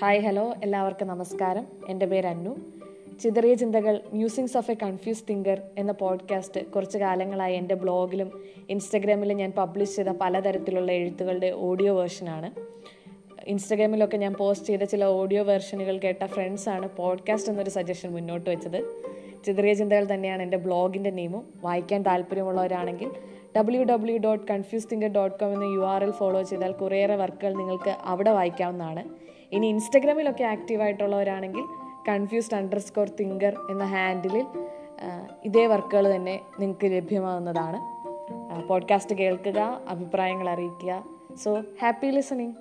Hi hello. എല്ലാവർക്കും നമസ്കാരം. എന്റെ പേര് അന്നു. ചിതറിയ ചിന്തകൾ musings of a confused thinker എന്ന പോഡ്കാസ്റ്റ് കുറച്ച് കാലങ്ങളായി എന്റെ ബ്ലോഗിലും ഇൻസ്റ്റഗ്രാമിലും ഞാൻ പബ്ലിഷ് ചെയ്ത പലതരത്തിലുള്ള എഴുത്തുകളുടെ ഓഡിയോ വേർഷനാണ് ഇൻസ്റ്റഗ്രാമിലൊക്കെ ഞാൻ പോസ്റ്റ് ചെയ്ത ചില ഓഡിയോ വേർഷനുകൾ കേട്ട ഫ്രണ്ട്സാണ് പോഡ്കാസ്റ്റ് എന്നൊരു സജഷൻ മുന്നോട്ട് വെച്ചത്. ചിതറിയ ചിന്തകൾ തന്നെയാണ് എന്റെ ബ്ലോഗിന്റെ നെയിമും. വായിക്കാൻ താല്പര്യമുള്ളവരാണെങ്കിൽ W W dot confused thinker dot com എന്ന യു ആർ എൽ ഫോളോ ചെയ്താൽ കുറേയേറെ വർക്കുകൾ നിങ്ങൾക്ക് അവിടെ വായിക്കാവുന്നതാണ്. ഇനി ഇൻസ്റ്റഗ്രാമിലൊക്കെ ആക്റ്റീവായിട്ടുള്ളവരാണെങ്കിൽ കൺഫ്യൂസ്ഡ് അണ്ടർ സ്കോർ തിങ്കർ എന്ന ഹാൻഡിലിൽ ഇതേ വർക്കുകൾ തന്നെ നിങ്ങൾക്ക് ലഭ്യമാകുന്നതാണ് പോഡ്കാസ്റ്റ് കേൾക്കുക അഭിപ്രായങ്ങൾ അറിയിക്കുക. So happy listening.